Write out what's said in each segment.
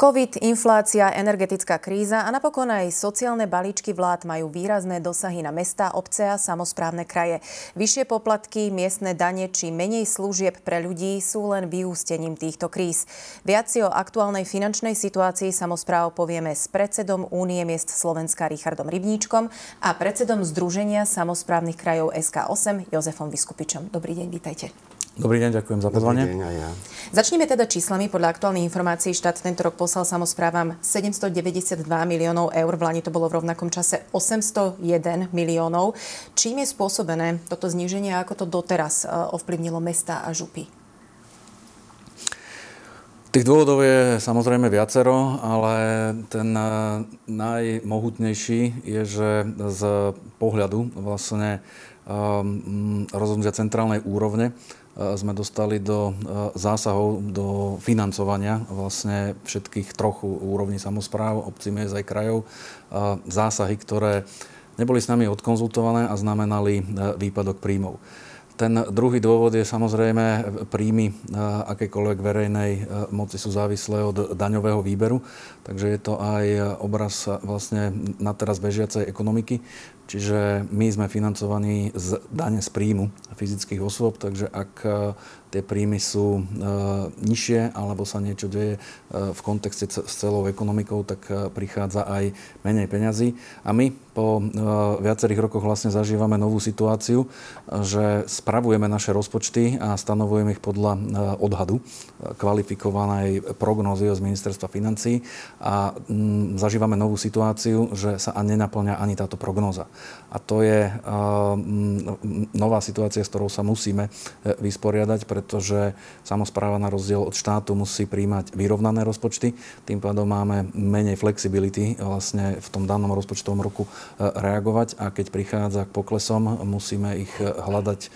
COVID, inflácia, energetická kríza a napokon aj sociálne balíčky vlád majú výrazné dosahy na mesta, obce a samozprávne kraje. Vyššie poplatky, miestne dane či menej služieb pre ľudí sú len vyústením týchto kríz. Viac si o aktuálnej finančnej situácii samozpráv povieme s predsedom Únie miest Slovenska Richardom Rybníčkom a predsedom Združenia samozprávnych krajov SK8 Jozefom Vyskupičom. Dobrý deň, vítajte. Dobrý deň, ďakujem za pozvanie. Dobrý deň aj ja. Začneme teda číslami. Podľa aktuálnych informácií štát tento rok poslal samozprávam 792 miliónov eur. V Lani to bolo v rovnakom čase 801 miliónov. Čím je spôsobené toto zníženie a ako to doteraz e, ovplyvnilo mesta a župy? Tých dôvodov je samozrejme viacero, ale ten e, najmohutnejší je, že z pohľadu vlastne um, rozhodnutia centrálnej úrovne sme dostali do zásahov do financovania vlastne všetkých troch úrovní samozpráv, obcí, miest aj krajov. Zásahy, ktoré neboli s nami odkonzultované a znamenali výpadok príjmov. Ten druhý dôvod je samozrejme príjmy akékoľvek verejnej moci sú závislé od daňového výberu, takže je to aj obraz vlastne na teraz bežiacej ekonomiky. Čiže my sme financovaní z dane z príjmu fyzických osôb, takže ak tie príjmy sú e, nižšie alebo sa niečo deje e, v kontexte s celou ekonomikou, tak e, prichádza aj menej peňazí. A my po viacerých rokoch vlastne zažívame novú situáciu, že spravujeme naše rozpočty a stanovujeme ich podľa odhadu kvalifikovanej prognózy z ministerstva financí a zažívame novú situáciu, že sa nenaplňa ani táto prognóza. A to je nová situácia, s ktorou sa musíme vysporiadať, pretože samozpráva na rozdiel od štátu musí príjmať vyrovnané rozpočty. Tým pádom máme menej flexibility vlastne v tom danom rozpočtovom roku reagovať a keď prichádza k poklesom, musíme ich hľadať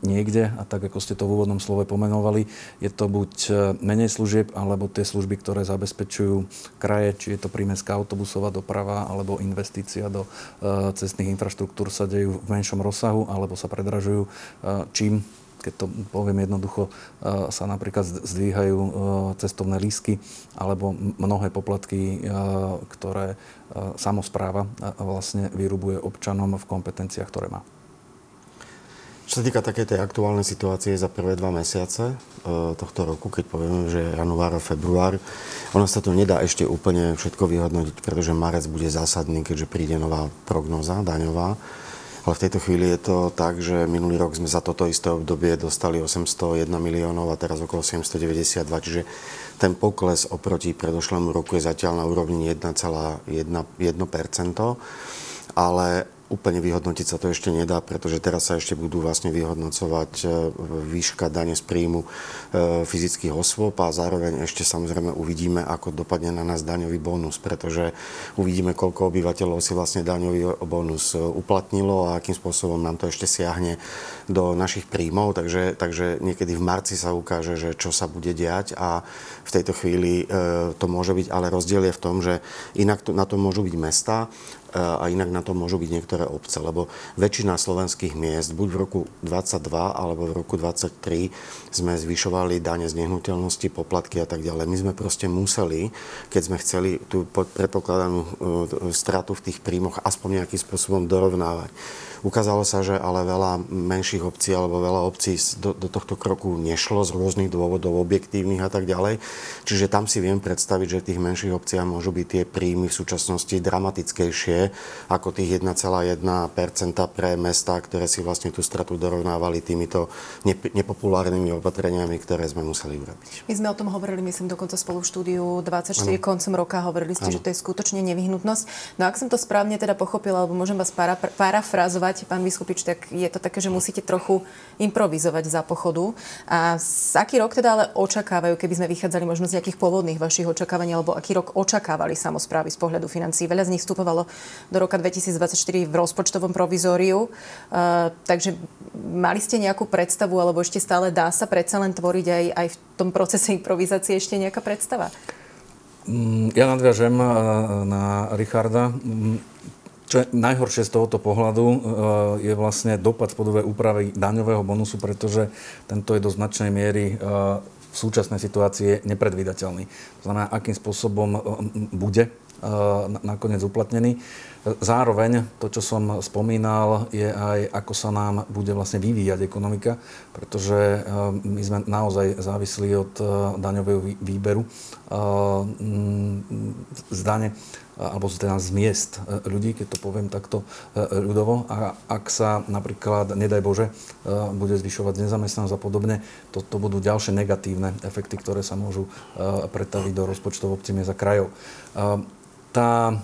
niekde a tak, ako ste to v úvodnom slove pomenovali, je to buď menej služieb, alebo tie služby, ktoré zabezpečujú kraje, či je to prímeská autobusová doprava, alebo investícia do cestných infraštruktúr sa dejú v menšom rozsahu, alebo sa predražujú, čím keď to poviem jednoducho, e, sa napríklad zdvíhajú e, cestovné lísky alebo mnohé poplatky, e, ktoré samozpráva vlastne vyrubuje občanom v kompetenciách, ktoré má. Čo sa týka takej tej aktuálnej situácie za prvé dva mesiace tohto roku, keď povieme, že január a február, ono sa to nedá ešte úplne všetko vyhodnotiť, pretože marec bude zásadný, keďže príde nová prognoza daňová. Ale v tejto chvíli je to tak, že minulý rok sme za toto isté obdobie dostali 801 miliónov a teraz okolo 792, čiže ten pokles oproti predošlému roku je zatiaľ na úrovni 1,1%, ale úplne vyhodnotiť sa to ešte nedá, pretože teraz sa ešte budú vlastne vyhodnocovať e, výška dane z príjmu e, fyzických osôb a zároveň ešte samozrejme uvidíme, ako dopadne na nás daňový bonus, pretože uvidíme, koľko obyvateľov si vlastne daňový bonus e, uplatnilo a akým spôsobom nám to ešte siahne do našich príjmov, takže, takže niekedy v marci sa ukáže, že čo sa bude diať a v tejto chvíli to môže byť, ale rozdiel je v tom, že inak to, na to môžu byť mesta, a inak na to môžu byť niektoré obce, lebo väčšina slovenských miest, buď v roku 22 alebo v roku 23 sme zvyšovali dane z nehnuteľnosti, poplatky a tak ďalej. My sme proste museli, keď sme chceli tú predpokladanú e, stratu v tých príjmoch aspoň nejakým spôsobom dorovnávať. Ukázalo sa, že ale veľa menších obcí alebo veľa obcí do, do tohto kroku nešlo z rôznych dôvodov, objektívnych a tak ďalej. Čiže tam si viem predstaviť, že v tých menších obciach môžu byť tie príjmy v súčasnosti dramatickejšie ako tých 1,1% pre mesta, ktoré si vlastne tú stratu dorovnávali týmito nepopulárnymi opatreniami, ktoré sme museli urobiť. My sme o tom hovorili, myslím, dokonca spolu v štúdiu 24 ano. koncom roka. Hovorili ste, ano. že to je skutočne nevyhnutnosť. No ak som to správne teda pochopila, alebo môžem vás para, parafrazovať, pán Vyskupič, tak je to také, že musíte trochu improvizovať za pochodu. A aký rok teda ale očakávajú, keby sme vychádzali možno z nejakých pôvodných vašich očakávaní, alebo aký rok očakávali samozprávy z pohľadu financií? Veľa z nich vstupovalo do roka 2024 v rozpočtovom provizóriu. Uh, takže mali ste nejakú predstavu, alebo ešte stále dá sa predsa len tvoriť aj, aj v tom procese improvizácie ešte nejaká predstava? Mm, ja nadviažem uh, na Richarda. Mm, čo je najhoršie z tohoto pohľadu e, je vlastne dopad v podobe úpravy daňového bonusu, pretože tento je do značnej miery e, v súčasnej situácii nepredvídateľný. To znamená, akým spôsobom e, bude nakoniec uplatnený. Zároveň to, čo som spomínal, je aj, ako sa nám bude vlastne vyvíjať ekonomika, pretože my sme naozaj závislí od daňového výberu z dane alebo teda z miest ľudí, keď to poviem takto ľudovo. A ak sa napríklad, nedaj Bože, bude zvyšovať nezamestnanosť a podobne, to, to budú ďalšie negatívne efekty, ktoré sa môžu pretaviť do rozpočtov obcí miest a krajov tá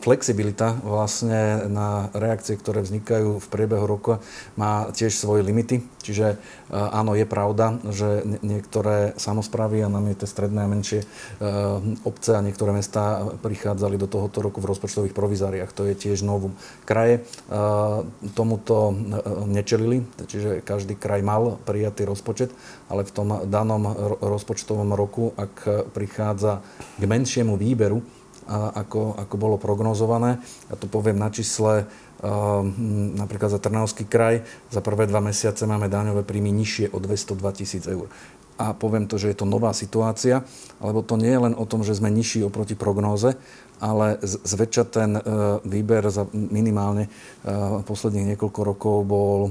flexibilita vlastne na reakcie, ktoré vznikajú v priebehu roka, má tiež svoje limity. Čiže áno, je pravda, že niektoré samozprávy a najmä tie stredné a menšie obce a niektoré mestá prichádzali do tohoto roku v rozpočtových provizáriách. To je tiež novum. Kraje tomuto nečelili, čiže každý kraj mal prijatý rozpočet, ale v tom danom rozpočtovom roku, ak prichádza k menšiemu výberu, ako, ako bolo prognozované. Ja to poviem na čísle, napríklad za Trnavský kraj, za prvé dva mesiace máme daňové príjmy nižšie o 202 tisíc eur. A poviem to, že je to nová situácia, lebo to nie je len o tom, že sme nižší oproti prognóze, ale zväčša ten e, výber za minimálne e, posledných niekoľko rokov bol e,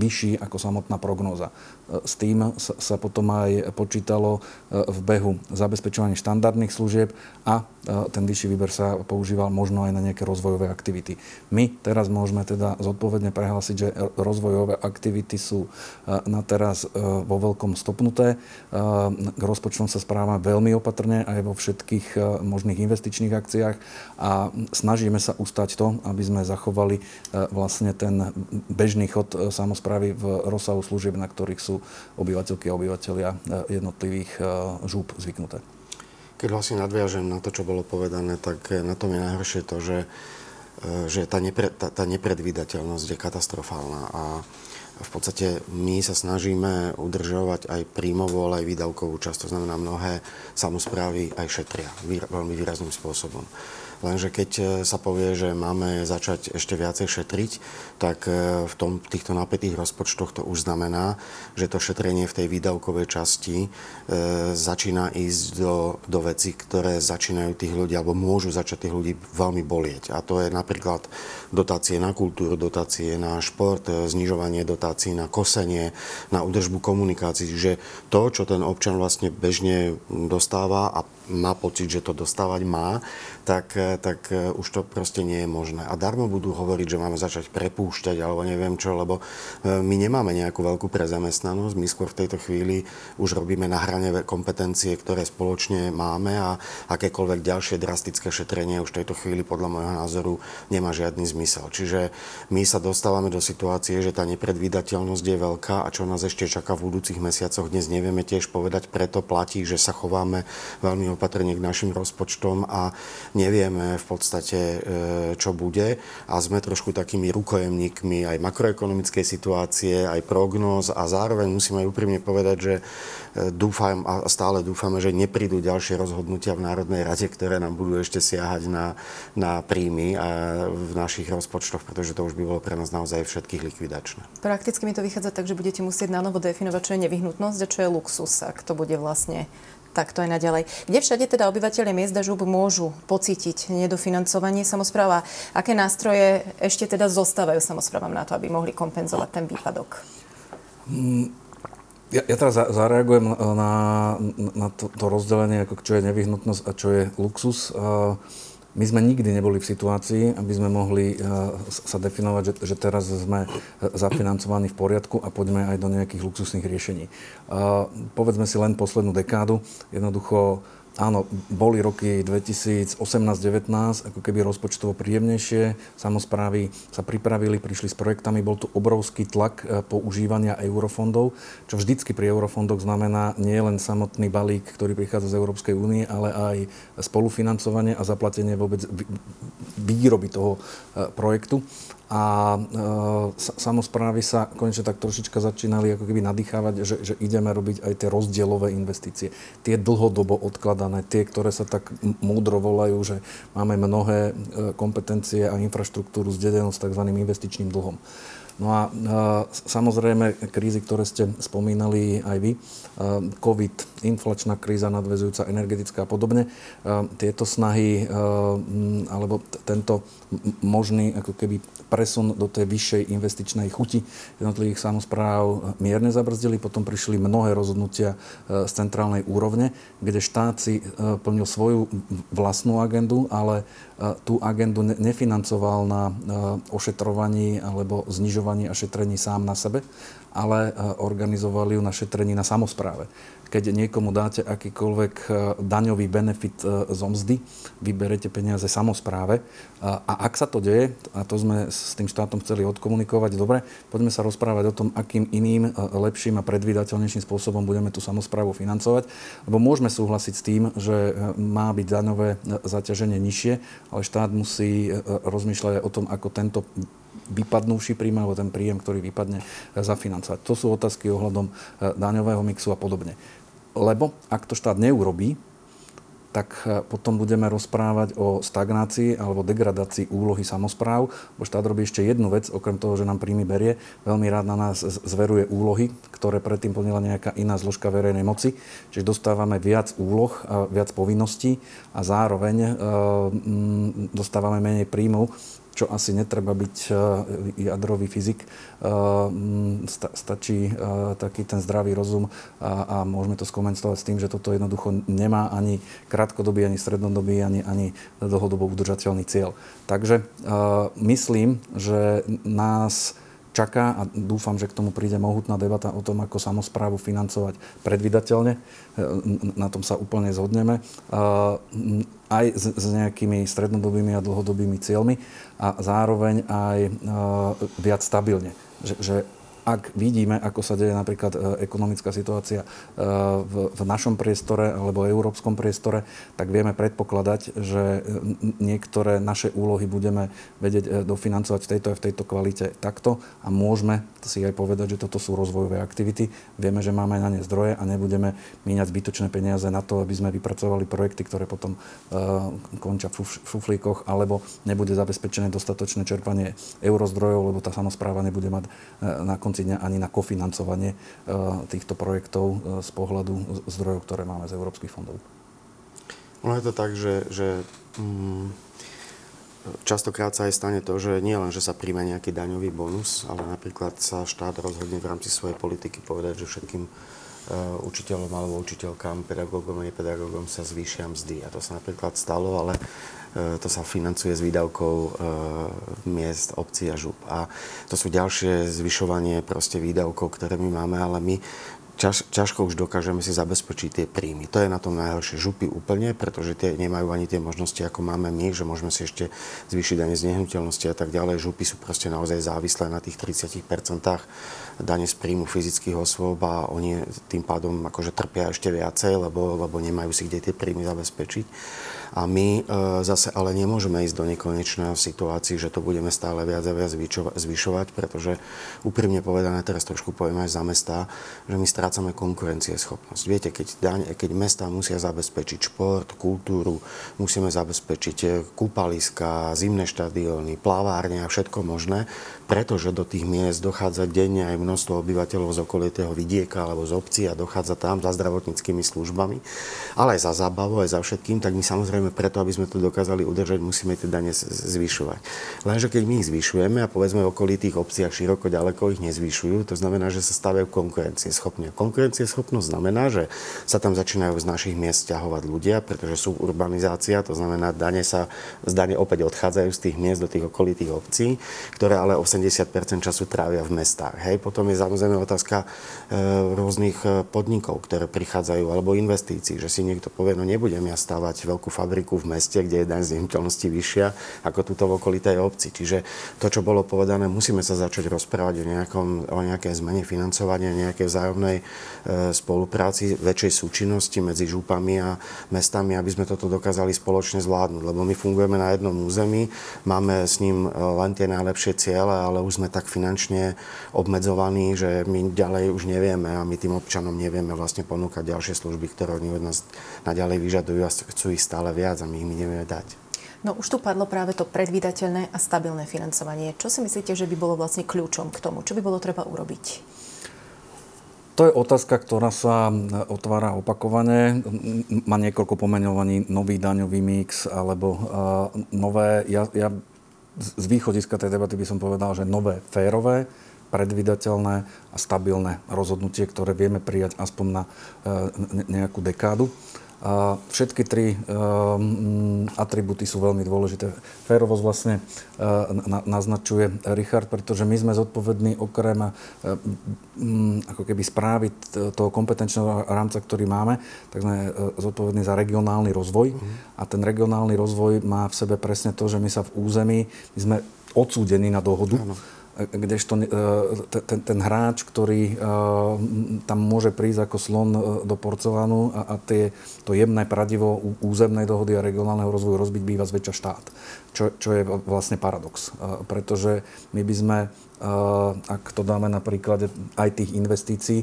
vyšší ako samotná prognóza. S tým sa potom aj počítalo v behu zabezpečovanie štandardných služieb a ten vyšší výber sa používal možno aj na nejaké rozvojové aktivity. My teraz môžeme teda zodpovedne prehlásiť, že rozvojové aktivity sú na teraz vo veľkom stopnuté. K rozpočtom sa správame veľmi opatrne aj vo všetkých možných investičných akciách a snažíme sa ustať to, aby sme zachovali vlastne ten bežný chod samozprávy v rozsahu služieb, na ktorých sú obyvateľky a obyvateľia eh, jednotlivých eh, žúb zvyknuté. Keď vlastne nadviažem na to, čo bolo povedané, tak eh, na tom je najhoršie to, že, že tá, nepre, tá, tá nepredvídateľnosť je katastrofálna a v podstate my sa snažíme udržovať aj príjmovú, ale aj výdavkovú časť. To znamená, mnohé samozprávy aj šetria veľmi výrazným spôsobom. Lenže keď e, sa povie, že máme začať ešte viacej šetriť, tak e, v tom, týchto napätých rozpočtoch to už znamená, že to šetrenie v tej výdavkovej časti e, začína ísť do, do veci, ktoré začínajú tých ľudí, alebo môžu začať tých ľudí veľmi bolieť. A to je napríklad dotácie na kultúru, dotácie na šport, e, znižovanie dotácií na kosenie, na údržbu komunikácií. Čiže to, čo ten občan vlastne bežne dostáva a má pocit, že to dostávať má, tak, tak eh, už to proste nie je možné. A darmo budú hovoriť, že máme začať prepúšťať alebo neviem čo, lebo eh, my nemáme nejakú veľkú prezamestnanosť, my skôr v tejto chvíli už robíme na hrane kompetencie, ktoré spoločne máme a akékoľvek ďalšie drastické šetrenie už v tejto chvíli podľa môjho názoru nemá žiadny zmysel. Čiže my sa dostávame do situácie, že tá nepredvídateľnosť je veľká a čo nás ešte čaká v budúcich mesiacoch, dnes nevieme tiež povedať, preto platí, že sa chováme veľmi opatrne k našim rozpočtom a nevieme v podstate, e, čo bude a sme trošku takými rukojemníkmi aj makroekonomickej situácie, aj prognóz a zároveň musíme aj úprimne povedať, že e, dúfam a stále dúfame, že neprídu ďalšie rozhodnutia v Národnej rade, ktoré nám budú ešte siahať na, na príjmy a v našich rozpočtoch, pretože to už by bolo pre nás naozaj všetkých likvidačné. Prakticky mi to vychádza tak, že budete musieť na novo definovať, čo je nevyhnutnosť a čo je luxus, ak to bude vlastne tak to aj naďalej. Kde všade teda obyvateľe miest a žúb môžu pocítiť nedofinancovanie samozpráva? Aké nástroje ešte teda zostávajú samozprávam na to, aby mohli kompenzovať ten výpadok? Mm, ja, ja teraz zareagujem na, na to, to rozdelenie, ako čo je nevyhnutnosť a čo je luxus. Uh, my sme nikdy neboli v situácii, aby sme mohli eh, sa definovať, že, teraz sme eh, zafinancovaní v poriadku a poďme aj do nejakých luxusných riešení. Povedzme si len poslednú dekádu. Jednoducho Áno, boli roky 2018-19 ako keby rozpočtovo príjemnejšie. Samozprávy sa pripravili, prišli s projektami. Bol tu obrovský tlak e, používania eurofondov, čo vždycky pri eurofondoch znamená nie len samotný balík, ktorý prichádza z Európskej únie, ale aj spolufinancovanie a zaplatenie vôbec výroby toho e, projektu a e, samozprávy sa konečne tak trošička začínali ako keby nadýchávať, že, že ideme robiť aj tie rozdielové investície. Tie dlhodobo odkladané, tie, ktoré sa tak múdro volajú, že máme mnohé e, kompetencie a infraštruktúru zdedenú s tzv. investičným dlhom. No a samozrejme krízy, ktoré ste spomínali aj vy, COVID, inflačná kríza nadvezujúca energetická a podobne, tieto snahy alebo tento možný ako keby presun do tej vyššej investičnej chuti jednotlivých samozpráv mierne zabrzdili. Potom prišli mnohé rozhodnutia z centrálnej úrovne, kde štát si plnil svoju vlastnú agendu, ale tú agendu nefinancoval na ošetrovaní alebo znižovaní a šetrení sám na sebe, ale organizovali ju na šetrení na samozpráve keď niekomu dáte akýkoľvek e, daňový benefit e, zo mzdy, vyberete peniaze samozpráve. A ak sa to deje, a to sme s tým štátom chceli odkomunikovať, dobre, poďme sa rozprávať o tom, akým iným, e, lepším a predvídateľnejším spôsobom budeme tú samozprávu financovať. Lebo môžeme súhlasiť s tým, že má byť daňové zaťaženie nižšie, ale štát musí rozmýšľať o tom, ako tento vypadnúši príjem alebo ten príjem, ktorý vypadne, zafinancovať. To sú otázky ohľadom daňového mixu a podobne. Lebo ak to štát neurobí, tak e, potom budeme rozprávať o stagnácii alebo degradácii úlohy samozpráv, bo štát robí ešte jednu vec, okrem toho, že nám príjmy berie, veľmi rád na nás zveruje úlohy, ktoré predtým plnila nejaká iná zložka verejnej moci, čiže dostávame viac úloh, viac povinností a zároveň e, dostávame menej príjmov, čo asi netreba byť e, jadrový fyzik. E, stačí e, taký ten zdravý rozum a, a môžeme to skomentovať s tým, že toto jednoducho nemá ani krátkodobý, ani strednodobý, ani, ani dlhodobo udržateľný cieľ. Takže myslím, že nás čaká a dúfam, že k tomu príde mohutná debata o tom, ako samozprávu financovať predvydateľne. Na tom sa úplne zhodneme. Aj s nejakými strednodobými a dlhodobými cieľmi a zároveň aj viac stabilne. Že, že ak vidíme, ako sa deje napríklad e, ekonomická situácia e, v, našom priestore alebo európskom priestore, tak vieme predpokladať, že e, niektoré naše úlohy budeme vedieť dofinancovať v tejto a v tejto kvalite takto a môžeme si aj povedať, že toto sú rozvojové aktivity. Vieme, že máme na ne zdroje a nebudeme míňať zbytočné peniaze na to, aby sme vypracovali projekty, ktoré potom končia v šuflíkoch, alebo nebude zabezpečené dostatočné čerpanie eurozdrojov, lebo tá samozpráva nebude mať na konci dňa ani na kofinancovanie e, týchto projektov e, z pohľadu zdrojov, ktoré máme z európskych fondov. Ono je to tak, že, že mm, častokrát sa aj stane to, že nie len, že sa príjme nejaký daňový bonus, ale napríklad sa štát rozhodne v rámci svojej politiky povedať, že všetkým učiteľom alebo učiteľkám, pedagógom a nepedagógom sa zvýšia mzdy. A to sa napríklad stalo, ale E, to sa financuje z výdavkov e, miest, obcí a žup. A to sú ďalšie zvyšovanie proste výdavkov, ktoré my máme, ale my ťaž, ťažko už dokážeme si zabezpečiť tie príjmy. To je na tom najhoršie. Župy úplne, pretože tie nemajú ani tie možnosti, ako máme my, že môžeme si ešte zvýšiť dane z nehnuteľnosti a tak ďalej. Župy sú proste naozaj závislé na tých 30% dane z príjmu fyzických osôb a oni tým pádom akože trpia ešte viacej, lebo, lebo nemajú si kde tie príjmy zabezpečiť. A my e, zase ale nemôžeme ísť do nekonečného situácii, že to budeme stále viac a viac zvyšovať, pretože úprimne povedané, teraz trošku poviem aj za mesta, že my strácame konkurencieschopnosť. Viete, keď, daň, keď mesta musia zabezpečiť šport, kultúru, musíme zabezpečiť e, kúpaliska, zimné štadióny, plavárne a všetko možné, pretože do tých miest dochádza denne aj množstvo obyvateľov z okolitého vidieka alebo z obcí a dochádza tam za zdravotníckými službami, ale aj za zábavou, aj za všetkým, tak my samozrejme preto, aby sme to dokázali udržať, musíme tie dane zvyšovať. Lenže keď my ich zvyšujeme a povedzme okolitých obciach široko ďaleko ich nezvyšujú, to znamená, že sa stavajú konkurencieschopne. Konkurencieschopnosť znamená, že sa tam začínajú z našich miest ťahovať ľudia, pretože sú urbanizácia, to znamená, dane sa z dane opäť odchádzajú z tých miest do tých okolitých obcí, ktoré ale 80 80 času trávia v mestách. Hej. Potom je samozrejme otázka e, rôznych e, podnikov, ktoré prichádzajú, alebo investícií, že si niekto povie, no nebudem ja stavať veľkú fabriku v meste, kde je daň z nehnuteľnosti vyššia ako túto v okolitej obci. Čiže to, čo bolo povedané, musíme sa začať rozprávať o, nejakom, o nejakej zmene financovania, nejakej vzájomnej spolupráci, väčšej súčinnosti medzi župami a mestami, aby sme toto dokázali spoločne zvládnuť. Lebo my fungujeme na jednom území, máme s ním e, len tie najlepšie ciele, ale už sme tak finančne obmedzovaní, že my ďalej už nevieme a my tým občanom nevieme vlastne ponúkať ďalšie služby, ktoré oni od nás naďalej vyžadujú a chcú ich stále viac a my ich nevieme dať. No už tu padlo práve to predvídateľné a stabilné financovanie. Čo si myslíte, že by bolo vlastne kľúčom k tomu? Čo by bolo treba urobiť? To je otázka, ktorá sa otvára opakovane. Má niekoľko pomenovaní nový daňový mix alebo uh, nové. Ja, ja z východiska tej debaty by som povedal, že nové férové, predvydateľné a stabilné rozhodnutie, ktoré vieme prijať aspoň na uh, nejakú dekádu. A všetky tri um, atributy sú veľmi dôležité. Férovosť vlastne uh, na, naznačuje Richard, pretože my sme zodpovední okrem uh, um, ako keby správy toho kompetenčného rámca, ktorý máme, tak sme uh, zodpovední za regionálny rozvoj. Uh-huh. A ten regionálny rozvoj má v sebe presne to, že my sa v území, my sme odsúdení na dohodu. Uh-huh kdežto e, ten, ten hráč, ktorý e, tam môže prísť ako slon e, do porcelánu a, a tie, to jemné pradivo územnej dohody a regionálneho rozvoju rozbiť býva zväčša štát. Čo, čo je vlastne paradox. Pretože my by sme ak to dáme na príklade aj tých investícií,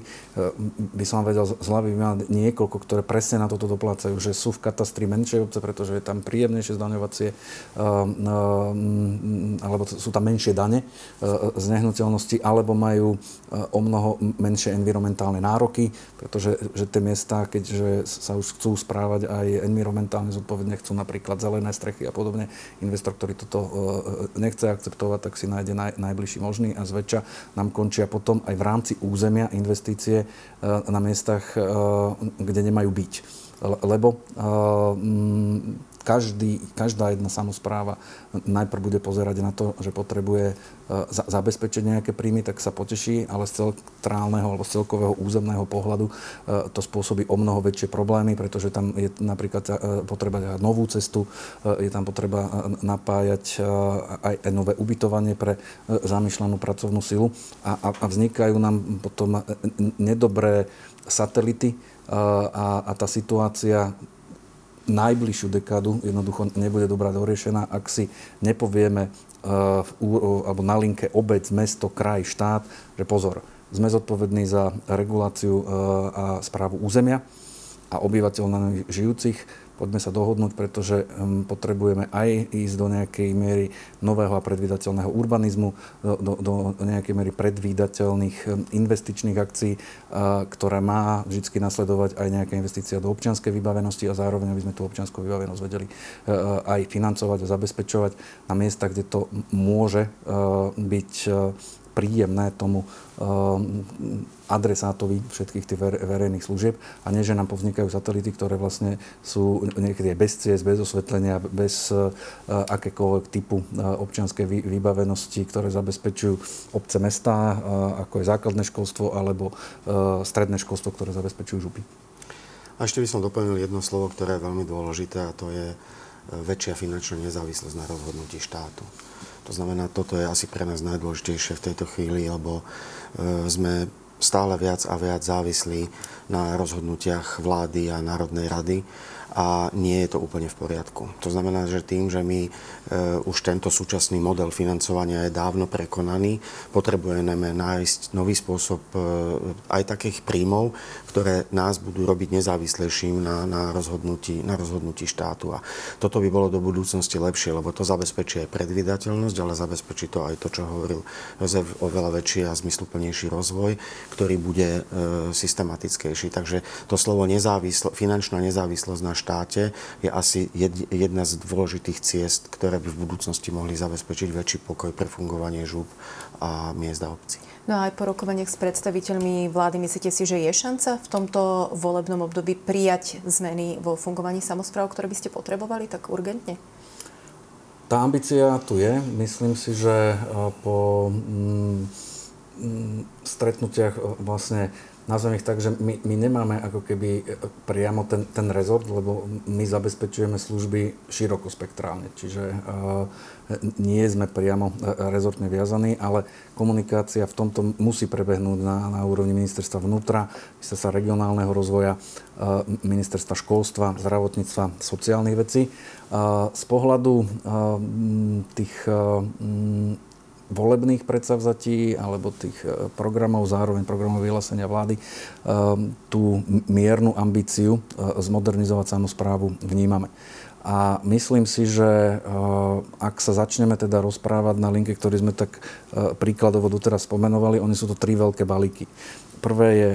by som vedel z hlavy niekoľko, ktoré presne na toto doplácajú, že sú v katastri menšie obce, pretože je tam príjemnejšie zdaňovacie, alebo sú tam menšie dane z nehnuteľnosti, alebo majú o mnoho menšie environmentálne nároky, pretože že tie miesta, keďže sa už chcú správať aj environmentálne zodpovedne, chcú napríklad zelené strechy a podobne, investor, ktorý toto nechce akceptovať, tak si nájde naj, najbližší možný a zväčša nám končia potom aj v rámci územia investície e, na miestach, e, kde nemajú byť. Lebo e, každý, každá jedna samozpráva najprv bude pozerať na to, že potrebuje za, zabezpečiť nejaké príjmy, tak sa poteší, ale z centrálneho alebo z celkového územného pohľadu to spôsobí o mnoho väčšie problémy, pretože tam je napríklad potreba novú cestu, je tam potreba napájať aj nové ubytovanie pre zamýšľanú pracovnú silu. A, vznikajú nám potom nedobré satelity a tá situácia najbližšiu dekádu jednoducho nebude dobrá doriešená, ak si nepovieme uh, v, alebo na linke obec, mesto, kraj, štát, že pozor, sme zodpovední za reguláciu uh, a správu územia a obyvateľov žijúcich poďme sa dohodnúť, pretože um, potrebujeme aj ísť do nejakej miery nového a predvídateľného urbanizmu, do, do, do nejakej miery predvídateľných um, investičných akcií, ktoré má vždy nasledovať aj nejaká investícia do občianskej vybavenosti a zároveň, aby sme tú občianskú vybavenosť vedeli uh, aj financovať a zabezpečovať na miestach, kde to môže uh, byť príjemné tomu adresátovi všetkých tých verejných služieb a nie, že nám povznikajú satelity, ktoré vlastne sú niekedy bez ciest, bez osvetlenia, bez uh, akékoľvek typu uh, občianskej vybavenosti, ktoré zabezpečujú obce mesta, uh, ako je základné školstvo alebo stredné školstvo, ktoré zabezpečujú župy. A ešte by som doplnil jedno slovo, ktoré je veľmi dôležité a to je väčšia finančná nezávislosť na rozhodnutí štátu. To znamená, toto je asi pre nás najdôležitejšie v tejto chvíli, lebo e, sme stále viac a viac závislí na rozhodnutiach vlády a Národnej rady a nie je to úplne v poriadku. To znamená, že tým, že my e, už tento súčasný model financovania je dávno prekonaný, potrebujeme nájsť nový spôsob e, aj takých príjmov, ktoré nás budú robiť nezávislejším na, na, rozhodnutí, na rozhodnutí štátu. A toto by bolo do budúcnosti lepšie, lebo to zabezpečí aj predvydateľnosť, ale zabezpečí to aj to, čo hovoril Jozef, oveľa väčší a zmysluplnejší rozvoj, ktorý bude e, systematickejší. Takže to slovo nezávislo, finančná nezávislosť na štáte je asi jedna z dôležitých ciest, ktoré by v budúcnosti mohli zabezpečiť väčší pokoj pre fungovanie žúb a miest a obcí. No a aj po rokovaniach s predstaviteľmi vlády, myslíte si, že je šanca v tomto volebnom období prijať zmeny vo fungovaní samozpráv, ktoré by ste potrebovali tak urgentne? Tá ambícia tu je. Myslím si, že eh, po mm, mm, stretnutiach eh, vlastne nazvem ich tak, že my, my nemáme ako keby e, priamo ten, ten rezort, lebo my zabezpečujeme služby širokospektrálne, čiže uh, nie sme priamo e, rezortne viazaní, ale komunikácia v tomto musí prebehnúť na, na úrovni ministerstva vnútra, ministerstva regionálneho rozvoja, ministerstva školstva, zdravotníctva, sociálnych vecí. Z pohľadu tých volebných predsavzatí alebo tých e, programov, zároveň programov vyhlásenia vlády, e, tú miernu ambíciu e, zmodernizovať samozprávu vnímame. A myslím si, že ak sa začneme teda rozprávať na linke, ktorý sme tak príkladovo doteraz spomenovali, oni sú to tri veľké balíky. Prvé je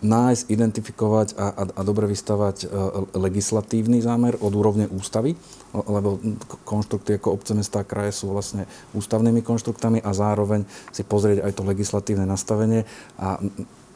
nájsť, identifikovať a, a, a dobre vystavať legislatívny zámer od úrovne ústavy, lebo konštrukty ako obce, mesta a kraje sú vlastne ústavnými konštruktami a zároveň si pozrieť aj to legislatívne nastavenie a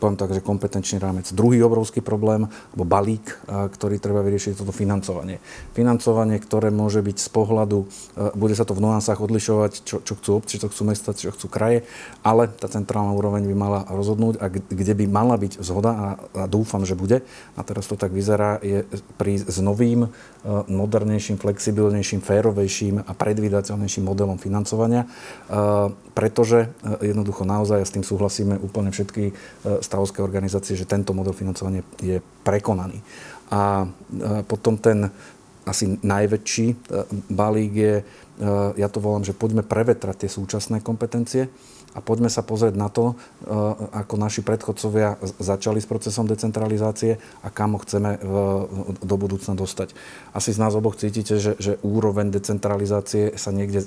poviem tak, že kompetenčný rámec. Druhý obrovský problém, alebo balík, ktorý treba vyriešiť, je toto financovanie. Financovanie, ktoré môže byť z pohľadu, bude sa to v nuansách odlišovať, čo, čo chcú obci, čo chcú mesta, čo chcú kraje, ale tá centrálna úroveň by mala rozhodnúť a kde by mala byť zhoda a, a dúfam, že bude, a teraz to tak vyzerá, je prísť s novým, modernejším, flexibilnejším, férovejším a predvídateľnejším modelom financovania, pretože jednoducho naozaj, a s tým súhlasíme úplne všetky stavovské organizácie, že tento model financovania je prekonaný. A potom ten asi najväčší e, balík je, e, ja to volám, že poďme prevetrať tie súčasné kompetencie a poďme sa pozrieť na to, e, ako naši predchodcovia začali s procesom decentralizácie a kam ho chceme do budúcna dostať. Asi z nás oboch cítite, že, že úroveň decentralizácie sa niekde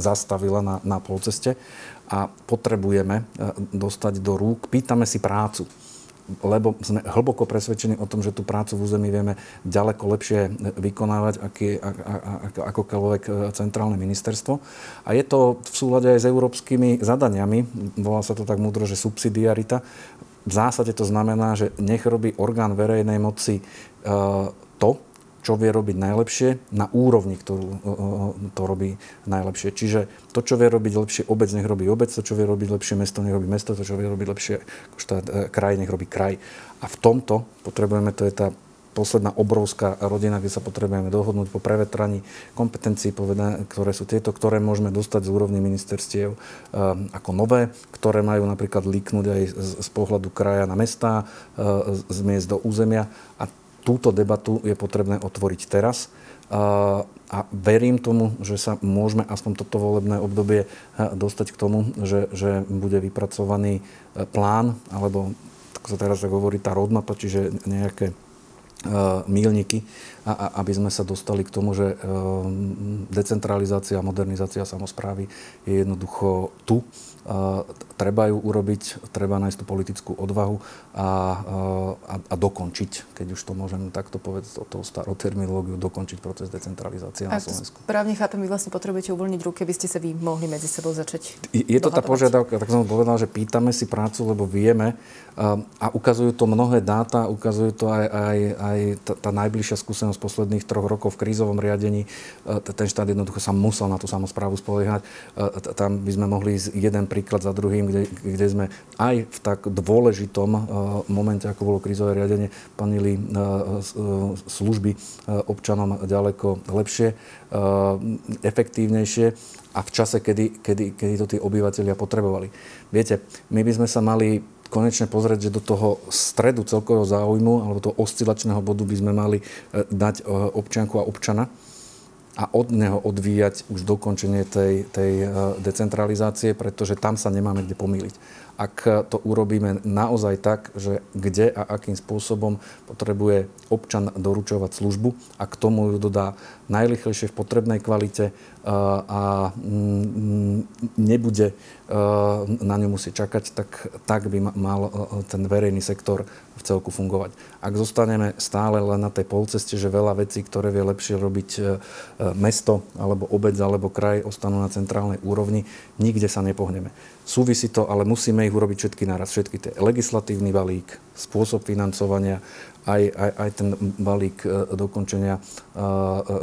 zastavila na, na polceste a potrebujeme e, dostať do rúk. Pýtame si prácu lebo sme hlboko presvedčení o tom, že tú prácu v území vieme ďaleko lepšie vykonávať aký, akokoľvek e, centrálne ministerstvo. A je to v súlade aj s európskymi zadaniami, volá sa to tak múdro, že subsidiarita. V zásade to znamená, že nech robí orgán verejnej moci e, to, čo vie robiť najlepšie na úrovni, ktorú to robí najlepšie. Čiže to, čo vie robiť lepšie obec, nech robí obec, to, čo vie robiť lepšie mesto, nech robí mesto, to, čo vie robiť lepšie štát, e, kraj, nech robí kraj. A v tomto potrebujeme, to je tá posledná obrovská rodina, kde sa potrebujeme dohodnúť po prevetraní kompetencií, ktoré sú tieto, ktoré môžeme dostať z úrovni ministerstiev um, ako nové, ktoré majú napríklad líknuť aj z, z pohľadu kraja na mesta, uh, z miest do územia. A túto debatu je potrebné otvoriť teraz. A verím tomu, že sa môžeme aspoň toto volebné obdobie dostať k tomu, že, že bude vypracovaný e, plán, alebo ako sa teraz tak hovorí, tá roadmapa, čiže nejaké mílniky, aby sme sa dostali k tomu, že e, decentralizácia a modernizácia samozprávy je jednoducho tu treba ju urobiť, treba nájsť tú politickú odvahu a, a, a dokončiť, keď už to môžem takto povedať, o tou starou terminológiu, dokončiť proces decentralizácie na Slovensku. Správne chápem, vy vlastne potrebujete uvoľniť ruky, by ste sa vy mohli medzi sebou začať Je, je to tá požiadavka, tak som povedal, že pýtame si prácu, lebo vieme a ukazujú to mnohé dáta, ukazujú to aj, aj, aj tá, tá najbližšia skúsenosť posledných troch rokov v krízovom riadení. Ten štát jednoducho sa musel na tú samozprávu spoliehať. Tam by sme mohli ísť jeden príklad za druhým, kde, kde sme aj v tak dôležitom uh, momente, ako bolo krízové riadenie, plnili služby občanom ďaleko lepšie, efektívnejšie a v čase, kedy, kedy, kedy to tí obyvateľia potrebovali. Viete, my by sme sa mali konečne pozrieť, že do toho stredu celkového záujmu alebo toho oscilačného bodu by sme mali dať občianku a občana a od neho odvíjať už dokončenie tej, tej eh, decentralizácie, pretože tam sa nemáme kde pomýliť. Ak to urobíme naozaj tak, že kde a akým spôsobom potrebuje občan doručovať službu a k tomu ju dodá najrychlejšie v potrebnej kvalite a mm, nebude eh, na ňu musieť čakať, tak, tak by mal ten verejný sektor v celku fungovať. Ak zostaneme stále len na tej polceste, že veľa vecí, ktoré vie lepšie robiť e, mesto, alebo obec, alebo kraj, ostanú na centrálnej úrovni, nikde sa nepohneme. Súvisí to, ale musíme ich urobiť všetky naraz. Všetky tie legislatívny balík, spôsob financovania, aj, aj, aj ten balík e, dokončenia e,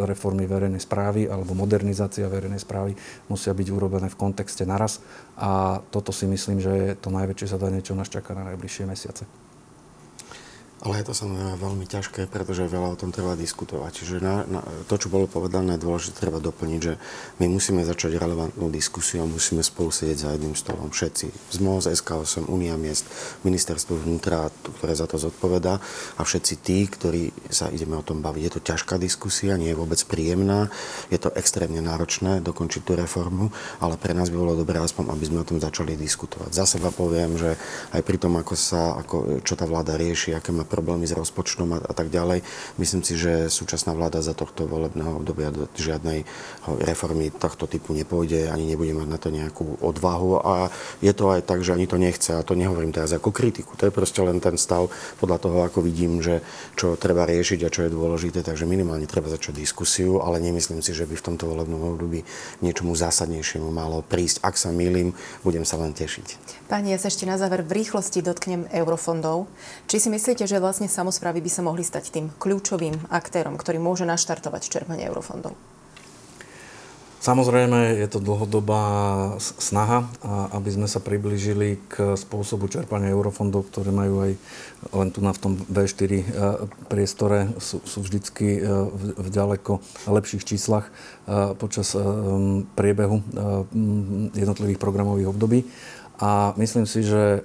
reformy verejnej správy alebo modernizácia verejnej správy musia byť urobené v kontexte naraz. A toto si myslím, že je to najväčšie zadanie, čo nás čaká na najbližšie mesiace. Ale je to samozrejme veľmi ťažké, pretože veľa o tom treba diskutovať. Čiže na, na, to, čo bolo povedané, je dôležité treba doplniť, že my musíme začať relevantnú diskusiu a musíme spolu sedieť za jedným stolom. Všetci. Z MOZ, SK8, Unia miest, ministerstvo vnútra, ktoré za to zodpovedá a všetci tí, ktorí sa ideme o tom baviť. Je to ťažká diskusia, nie je vôbec príjemná, je to extrémne náročné dokončiť tú reformu, ale pre nás by bolo dobré aspoň, aby sme o tom začali diskutovať. Za seba poviem, že aj pri tom, ako sa, ako, čo tá vláda rieši, aké má problémy s rozpočtom a, a tak ďalej. Myslím si, že súčasná vláda za tohto volebného obdobia do žiadnej reformy tohto typu nepôjde, ani nebude mať na to nejakú odvahu a je to aj tak, že ani to nechce a to nehovorím teraz ako kritiku. To je proste len ten stav podľa toho, ako vidím, že čo treba riešiť a čo je dôležité, takže minimálne treba začať diskusiu, ale nemyslím si, že by v tomto volebnom období niečomu zásadnejšiemu malo prísť. Ak sa milím, budem sa len tešiť. Pani, ja sa ešte na záver v rýchlosti dotknem eurofondov. Či si myslíte, že vlastne samozprávy by sa mohli stať tým kľúčovým aktérom, ktorý môže naštartovať čerpanie eurofondov? Samozrejme, je to dlhodobá snaha, aby sme sa priblížili k spôsobu čerpania eurofondov, ktoré majú aj len tu na v tom V4 e, priestore, sú, sú vždycky e, v, ďaleko lepších číslach e, počas priebehu jednotlivých programových období. A myslím si, že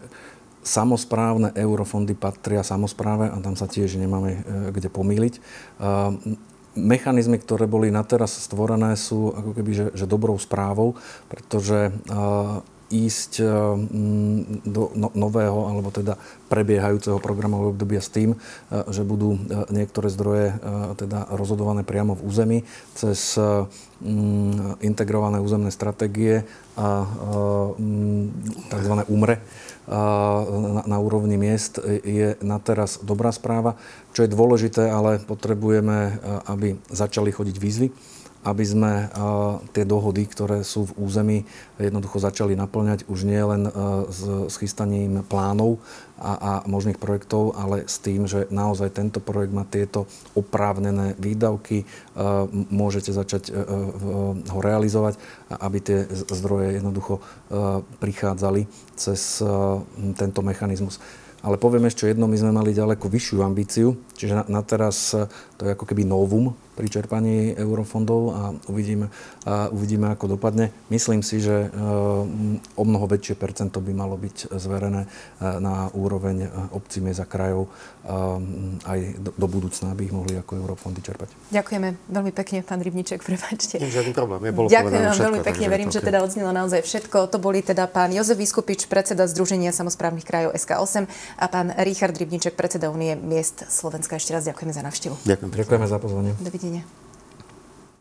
Samozprávne eurofondy patria samozpráve a tam sa tiež nemáme e, kde pomýliť. Mechanizmy, ktoré boli na teraz stvorené, sú ako keby že, že dobrou správou, pretože ísť e, mm, do no, nového alebo teda prebiehajúceho programového obdobia s tým, e, že budú e, niektoré zdroje teda rozhodované priamo v území cez mm, integrované územné stratégie a mm, tzv. UMRE na úrovni miest je na teraz dobrá správa. Čo je dôležité, ale potrebujeme, aby začali chodiť výzvy, aby sme tie dohody, ktoré sú v území, jednoducho začali naplňať už nie len s, s chystaním plánov a, a možných projektov, ale s tým, že naozaj tento projekt má tieto oprávnené výdavky, môžete začať ho realizovať, aby tie zdroje jednoducho prichádzali cez tento mechanizmus. Ale poviem ešte jedno, my sme mali ďaleko vyššiu ambíciu, čiže na, na teraz to je ako keby novum pri čerpaní eurofondov a uvidíme, a uvidíme ako dopadne. Myslím si, že o mnoho väčšie percento by malo byť zverené na úroveň obcí, miest a krajov aj do, budúcna, aby ich mohli ako eurofondy čerpať. Ďakujeme veľmi pekne, pán Rybniček, prepáčte. Nie, žiadny problém. Je bolo Ďakujem vám veľmi pekne, verím, že teda odznelo naozaj všetko. To boli teda pán Jozef Vyskupič, predseda Združenia samozprávnych krajov SK8 a pán Richard Rybniček, predseda Unie miest Slovenska. Ešte raz ďakujeme za návštevu. Ďakujem. Ďakujeme za pozvanie. Dovidenia. телевидения.